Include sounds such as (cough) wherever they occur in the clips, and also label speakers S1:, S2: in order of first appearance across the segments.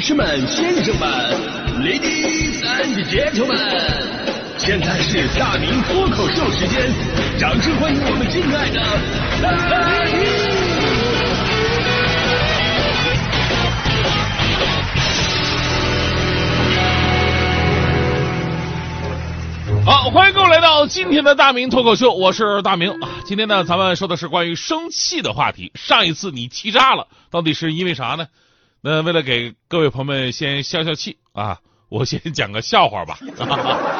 S1: 女士们、先生们，ladies and gentlemen，现在是大明脱口秀时间，掌声欢迎我们敬爱的大
S2: 明！好，欢迎各位来到今天的大明脱口秀，我是大明啊。今天呢，咱们说的是关于生气的话题。上一次你气炸了，到底是因为啥呢？那为了给各位朋友们先消消气啊，(laughs) 我先讲个笑话吧。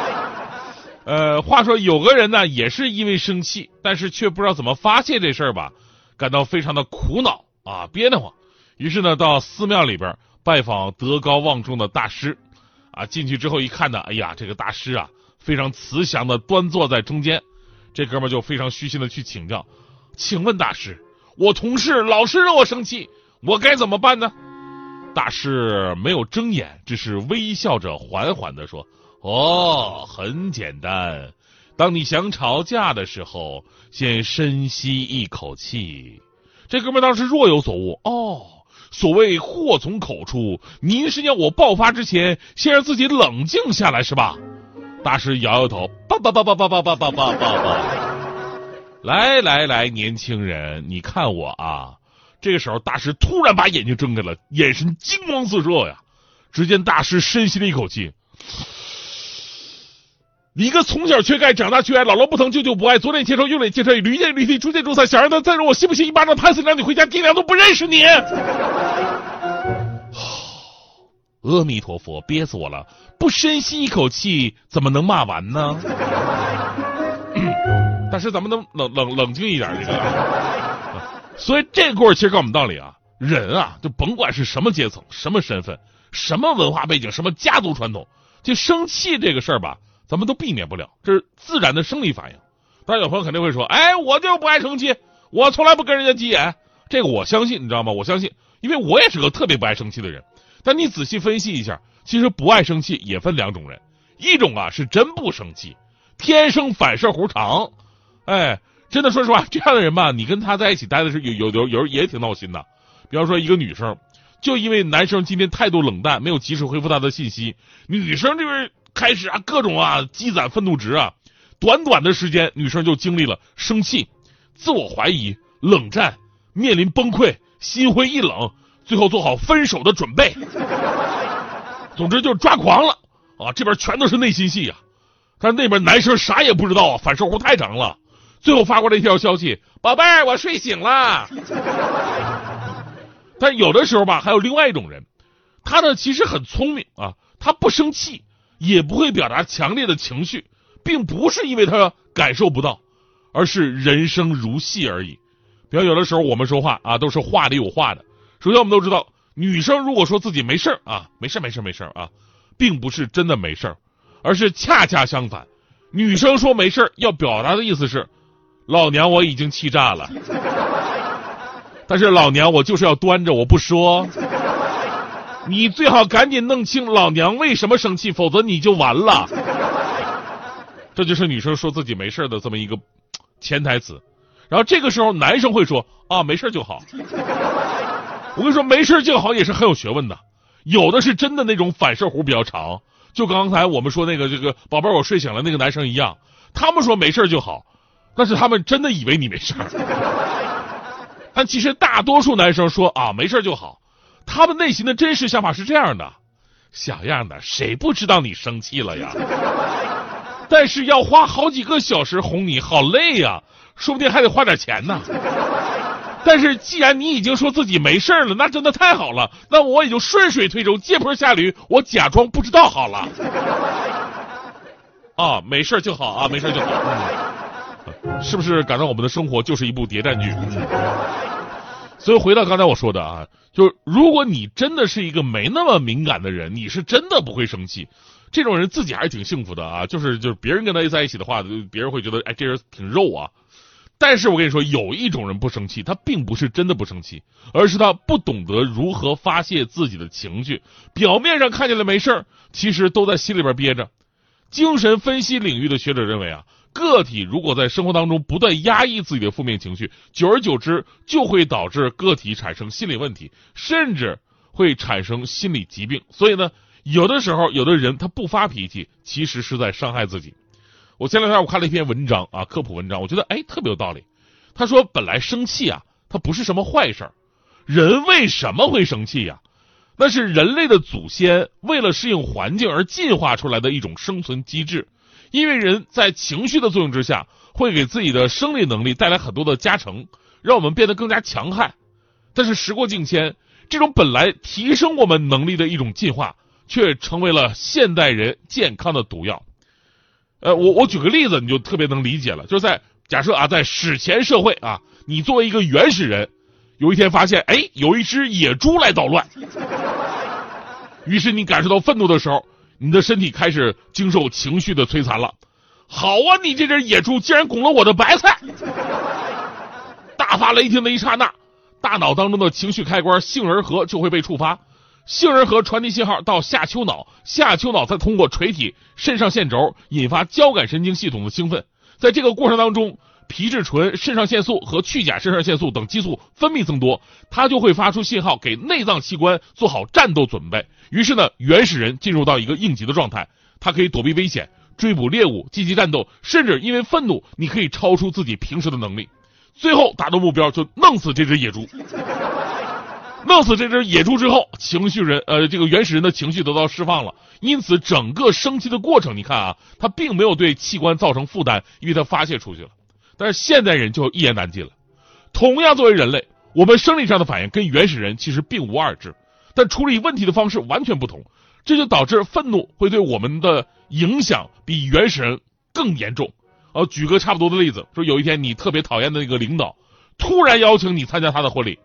S2: (laughs) 呃，话说有个人呢，也是因为生气，但是却不知道怎么发泄这事儿吧，感到非常的苦恼啊，憋得慌。于是呢，到寺庙里边拜访德高望重的大师啊。进去之后一看呢，哎呀，这个大师啊，非常慈祥的端坐在中间。这哥们就非常虚心的去请教，请问大师，我同事老是让我生气，我该怎么办呢？大师没有睁眼，只是微笑着缓缓的说：“哦，很简单。当你想吵架的时候，先深吸一口气。”这哥们当时若有所悟。哦，所谓祸从口出，您是要我爆发之前，先让自己冷静下来，是吧？大师摇摇头，叭叭叭叭叭叭叭叭叭叭。来来来，年轻人，你看我啊。这个时候，大师突然把眼睛睁开了，眼神金光四射呀！只见大师深吸了一口气：“你个从小缺钙，长大缺爱，姥姥不疼，舅舅不爱，左脸牵手，右脸牵车，屡见驴踢，逐渐逐散。想让他再让我信不信一巴掌拍死你，让你回家，爹娘都不认识你！”阿弥陀佛，憋死我了！不深吸一口气，怎么能骂完呢？(clears throat) 大师，咱们能冷冷冷静一点，这个。所以这故事其实告诉我们道理啊，人啊，就甭管是什么阶层、什么身份、什么文化背景、什么家族传统，就生气这个事儿吧，咱们都避免不了，这是自然的生理反应。当然，有朋友肯定会说：“哎，我就不爱生气，我从来不跟人家急眼。”这个我相信，你知道吗？我相信，因为我也是个特别不爱生气的人。但你仔细分析一下，其实不爱生气也分两种人，一种啊是真不生气，天生反射弧长，哎。真的，说实话，这样的人吧，你跟他在一起待的是有有有有也挺闹心的。比方说，一个女生，就因为男生今天态度冷淡，没有及时回复她的信息，女生这边开始啊各种啊积攒愤怒值啊，短短的时间，女生就经历了生气、自我怀疑、冷战，面临崩溃、心灰意冷，最后做好分手的准备。总之就是抓狂了啊！这边全都是内心戏呀，但是那边男生啥也不知道啊，反射弧太长了。最后发过来一条消息：“宝贝，我睡醒了。” (laughs) 但有的时候吧，还有另外一种人，他呢其实很聪明啊，他不生气，也不会表达强烈的情绪，并不是因为他感受不到，而是人生如戏而已。比如有的时候我们说话啊，都是话里有话的。首先我们都知道，女生如果说自己没事啊，没事没事没事啊，并不是真的没事而是恰恰相反，女生说没事要表达的意思是。老娘我已经气炸了，但是老娘我就是要端着我不说，你最好赶紧弄清老娘为什么生气，否则你就完了。这就是女生说自己没事的这么一个潜台词，然后这个时候男生会说啊没事就好。我跟你说没事就好也是很有学问的，有的是真的那种反射弧比较长，就刚才我们说那个这个宝贝我睡醒了那个男生一样，他们说没事就好。但是他们真的以为你没事儿，(laughs) 但其实大多数男生说啊没事就好，他们内心的真实想法是这样的：小样的，谁不知道你生气了呀？(laughs) 但是要花好几个小时哄你，好累呀，说不定还得花点钱呢。但是既然你已经说自己没事了，那真的太好了，那我也就顺水推舟，借坡下驴，我假装不知道好了。啊，没事就好啊，没事就好。(laughs) 是不是感到我们的生活就是一部谍战剧？所以回到刚才我说的啊，就是如果你真的是一个没那么敏感的人，你是真的不会生气。这种人自己还是挺幸福的啊，就是就是别人跟他在一起的话，别人会觉得哎这人挺肉啊。但是我跟你说，有一种人不生气，他并不是真的不生气，而是他不懂得如何发泄自己的情绪。表面上看起来没事其实都在心里边憋着。精神分析领域的学者认为啊。个体如果在生活当中不断压抑自己的负面情绪，久而久之就会导致个体产生心理问题，甚至会。产生心理疾病。所以呢，有的时候有的人他不发脾气，其实是在伤害自己。我前两天我看了一篇文章啊，科普文章，我觉得哎特别有道理。他说，本来生气啊，它不是什么坏事儿。人为什么会生气呀？那是人类的祖先为了适应环境而进化出来的一种生存机制。因为人在情绪的作用之下，会给自己的生理能力带来很多的加成，让我们变得更加强悍。但是时过境迁，这种本来提升我们能力的一种进化，却成为了现代人健康的毒药。呃，我我举个例子，你就特别能理解了。就是在假设啊，在史前社会啊，你作为一个原始人，有一天发现，哎，有一只野猪来捣乱，(laughs) 于是你感受到愤怒的时候。你的身体开始经受情绪的摧残了。好啊，你这只野猪竟然拱了我的白菜！大发雷霆的一刹那，大脑当中的情绪开关杏仁核就会被触发，杏仁核传递信号到下丘脑，下丘脑再通过垂体肾上腺轴引发交感神经系统的兴奋，在这个过程当中。皮质醇、肾上腺素和去甲肾上腺素等激素分泌增多，它就会发出信号给内脏器官做好战斗准备。于是呢，原始人进入到一个应急的状态，它可以躲避危险、追捕猎物、积极战斗，甚至因为愤怒，你可以超出自己平时的能力。最后达到目标，就弄死这只野猪。弄死这只野猪之后，情绪人呃，这个原始人的情绪得到释放了，因此整个生气的过程，你看啊，它并没有对器官造成负担，因为它发泄出去了。但是现代人就一言难尽了。同样作为人类，我们生理上的反应跟原始人其实并无二致，但处理问题的方式完全不同，这就导致愤怒会对我们的影响比原始人更严重。呃，举个差不多的例子，说有一天你特别讨厌的那个领导突然邀请你参加他的婚礼，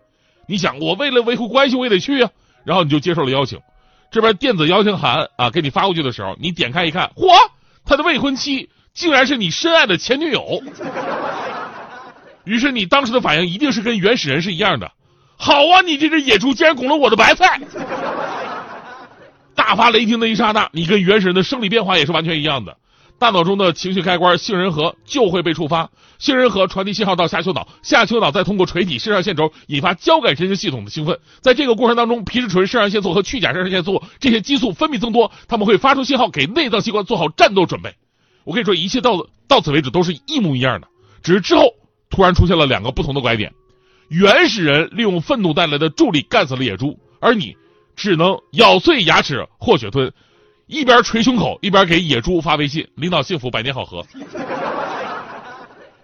S2: 你想我为了维护关系我也得去啊，然后你就接受了邀请。这边电子邀请函啊给你发过去的时候，你点开一看，嚯，他的未婚妻竟然是你深爱的前女友。于是你当时的反应一定是跟原始人是一样的。好啊，你这只野猪竟然拱了我的白菜！大发雷霆的一刹那，你跟原始人的生理变化也是完全一样的。大脑中的情绪开关杏仁核就会被触发，杏仁核传递信号到下丘脑，下丘脑再通过垂体肾上腺轴引发交感神经系统的兴奋。在这个过程当中，皮质醇、肾上腺素和去甲肾上腺素这些激素分泌增多，他们会发出信号给内脏器官做好战斗准备。我跟你说，一切到到此为止都是一模一样的，只是之后。突然出现了两个不同的拐点，原始人利用愤怒带来的助力干死了野猪，而你只能咬碎牙齿或血吞，一边捶胸口一边给野猪发微信：“领导幸福，百年好合。”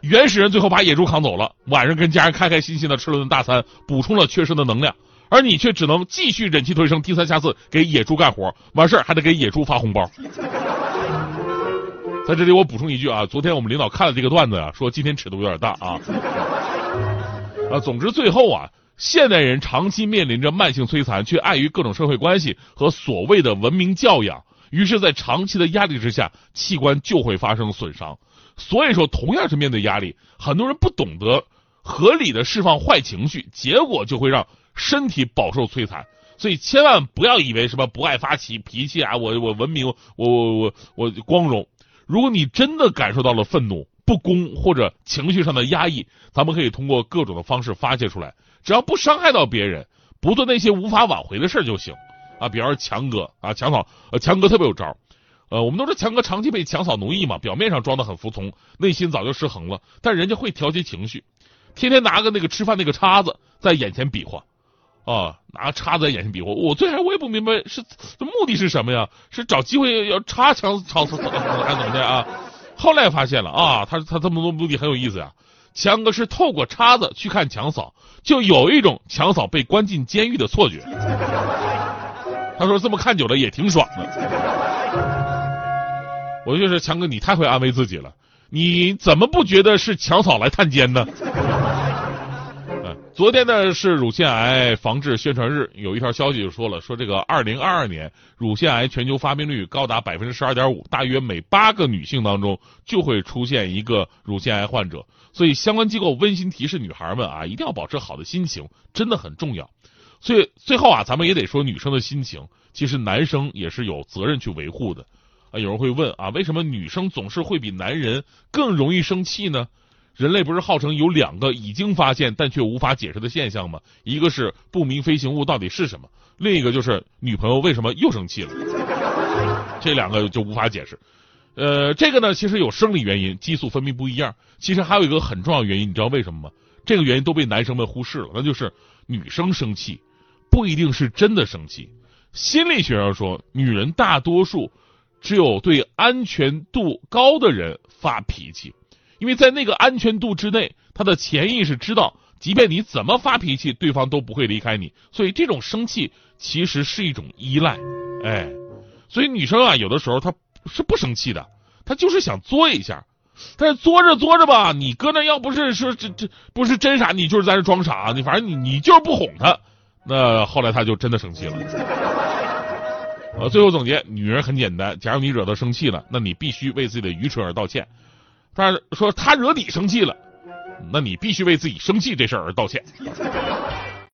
S2: 原始人最后把野猪扛走了，晚上跟家人开开心心的吃了顿大餐，补充了缺失的能量，而你却只能继续忍气吞声，低三下四给野猪干活，完事儿还得给野猪发红包。在这里我补充一句啊，昨天我们领导看了这个段子啊，说今天尺度有点大啊。啊，总之最后啊，现代人长期面临着慢性摧残，却碍于各种社会关系和所谓的文明教养，于是，在长期的压力之下，器官就会发生损伤。所以说，同样是面对压力，很多人不懂得合理的释放坏情绪，结果就会让身体饱受摧残。所以千万不要以为什么不爱发起脾气啊，我我文明，我我我我光荣。如果你真的感受到了愤怒、不公或者情绪上的压抑，咱们可以通过各种的方式发泄出来，只要不伤害到别人，不做那些无法挽回的事就行。啊，比方说强哥啊，强嫂，呃，强哥特别有招。呃，我们都说强哥长期被强嫂奴役嘛，表面上装的很服从，内心早就失衡了。但人家会调节情绪，天天拿个那个吃饭那个叉子在眼前比划。啊，拿叉子在眼前比划，我最开始我也不明白是这目的是什么呀？是找机会要插枪枪死还是怎么的啊？后来发现了啊，他他这么多目的很有意思呀。强哥是透过叉子去看强嫂，就有一种强嫂被关进监狱的错觉。他说这么看久了也挺爽的。我就是强哥，你太会安慰自己了。你怎么不觉得是强嫂来探监呢？昨天呢是乳腺癌防治宣传日，有一条消息就说了，说这个二零二二年乳腺癌全球发病率高达百分之十二点五，大约每八个女性当中就会出现一个乳腺癌患者，所以相关机构温馨提示女孩们啊，一定要保持好的心情，真的很重要。所以最后啊，咱们也得说女生的心情，其实男生也是有责任去维护的。啊，有人会问啊，为什么女生总是会比男人更容易生气呢？人类不是号称有两个已经发现但却无法解释的现象吗？一个是不明飞行物到底是什么，另一个就是女朋友为什么又生气了。这两个就无法解释。呃，这个呢，其实有生理原因，激素分泌不一样。其实还有一个很重要原因，你知道为什么吗？这个原因都被男生们忽视了，那就是女生生气不一定是真的生气。心理学上说，女人大多数只有对安全度高的人发脾气，因为在那个安全度之内，他的潜意识知道，即便你怎么发脾气，对方都不会离开你。所以这种生气其实是一种依赖，哎，所以女生啊，有的时候她是不生气的，她就是想作一下。但是作着作着吧，你搁那要不是说这这不是真傻，你就是在这装傻，你反正你你就是不哄她，那后来她就真的生气了。呃，最后总结，女人很简单，假如你惹她生气了，那你必须为自己的愚蠢而道歉；但是说他惹你生气了，那你必须为自己生气这事儿而道歉。